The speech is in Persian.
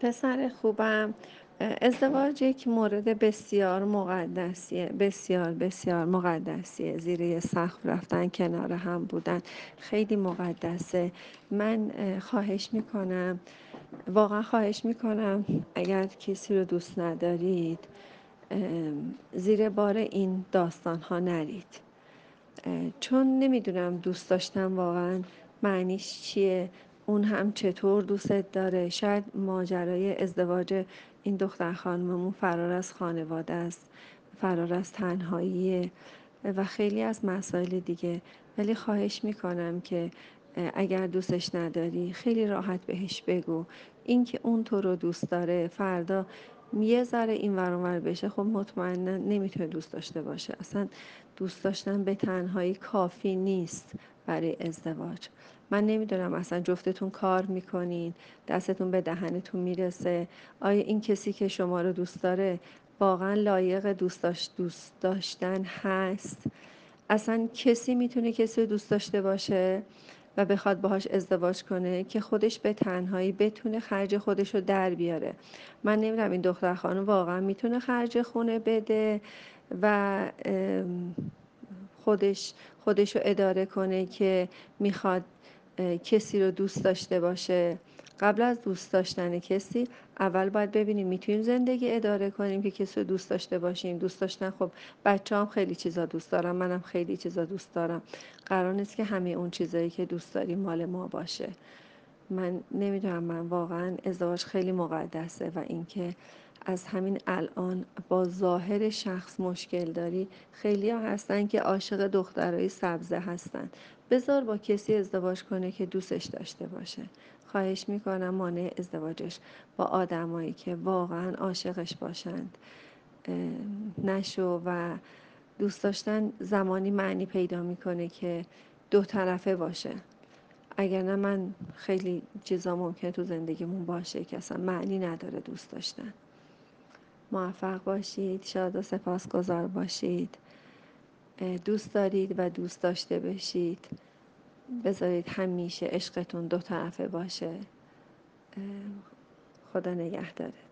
پسر خوبم. ازدواج یک مورد بسیار مقدسیه بسیار بسیار مقدسیه. زیر یه رفتن کنار هم بودن. خیلی مقدسه. من اه، خواهش می‌کنم واقعا خواهش می‌کنم اگر کسی رو دوست ندارید زیر بار این داستان ها نرید چون نمی‌دونم دوست داشتم واقعا معنیش چیه. اون هم چطور دوستت داره؟ شاید ماجرای ازدواج این دختر خانممون فرار از خانواده است. فرار از تنهاییه و خیلی از مسائل دیگه. ولی خواهش می‌کنم که اگر دوستش نداری خیلی راحت بهش بگو. اینکه اون تو رو دوست داره فردا یه ذره این ور اون ور بشه خب مطمئنا نمی‌تونه دوست داشته باشه. اصلا دوست داشتن به تنهایی کافی نیست. برای ازدواج. من نمی‌دونم اصلا جفتتون کار می‌کنین دستتون به دهنتون می‌رسه. آیا این کسی که شما رو دوست داره واقعا لایق دوست, داشت دوست داشتن هست؟ اصلا کسی می‌تونه کسی رو دوست داشته باشه و بخواد باهاش ازدواج کنه که خودش به تنهایی بتونه خرج خودش رو در بیاره. من نمی‌دونم این دختر خانم واقعا می‌تونه خرج خونه بده و خودش خودش رو اداره کنه که می‌خواد کسی رو دوست داشته باشه. قبل از دوست داشتن کسی اول باید ببینیم می‌تونیم زندگی اداره کنیم که کسی رو دوست داشته باشیم. دوست داشتن خب بچه هم خیلی چیزا دوست دارم منم خیلی چیزا دوست دارم. قرار نیست که همه اون چیزایی که دوست داریم مال ما باشه. من نمی‌دونم من واقعا ازدواج خیلی مقدسه و اینکه از همین الان با ظاهر شخص مشکل داری. خیلی ها هستن که عاشق دخترای سبزه هستن. بذار با کسی ازدواج کنه که دوستش داشته باشه. خواهش می‌کنم مانع ازدواجش با آدمایی که واقعا عاشقش باشند. نشو و دوست داشتن زمانی معنی پیدا می‌کنه که دو طرفه باشه. اگر نه من خیلی چیزا ممکنه تو زندگیمون باشه که اصلا معنی نداره دوست داشتن. موفق باشید شاد و سپاسگزار باشید. دوست دارید و دوست داشته بشید بذارید همیشه عشقتون دو طرفه باشه. خدا نگهدارت.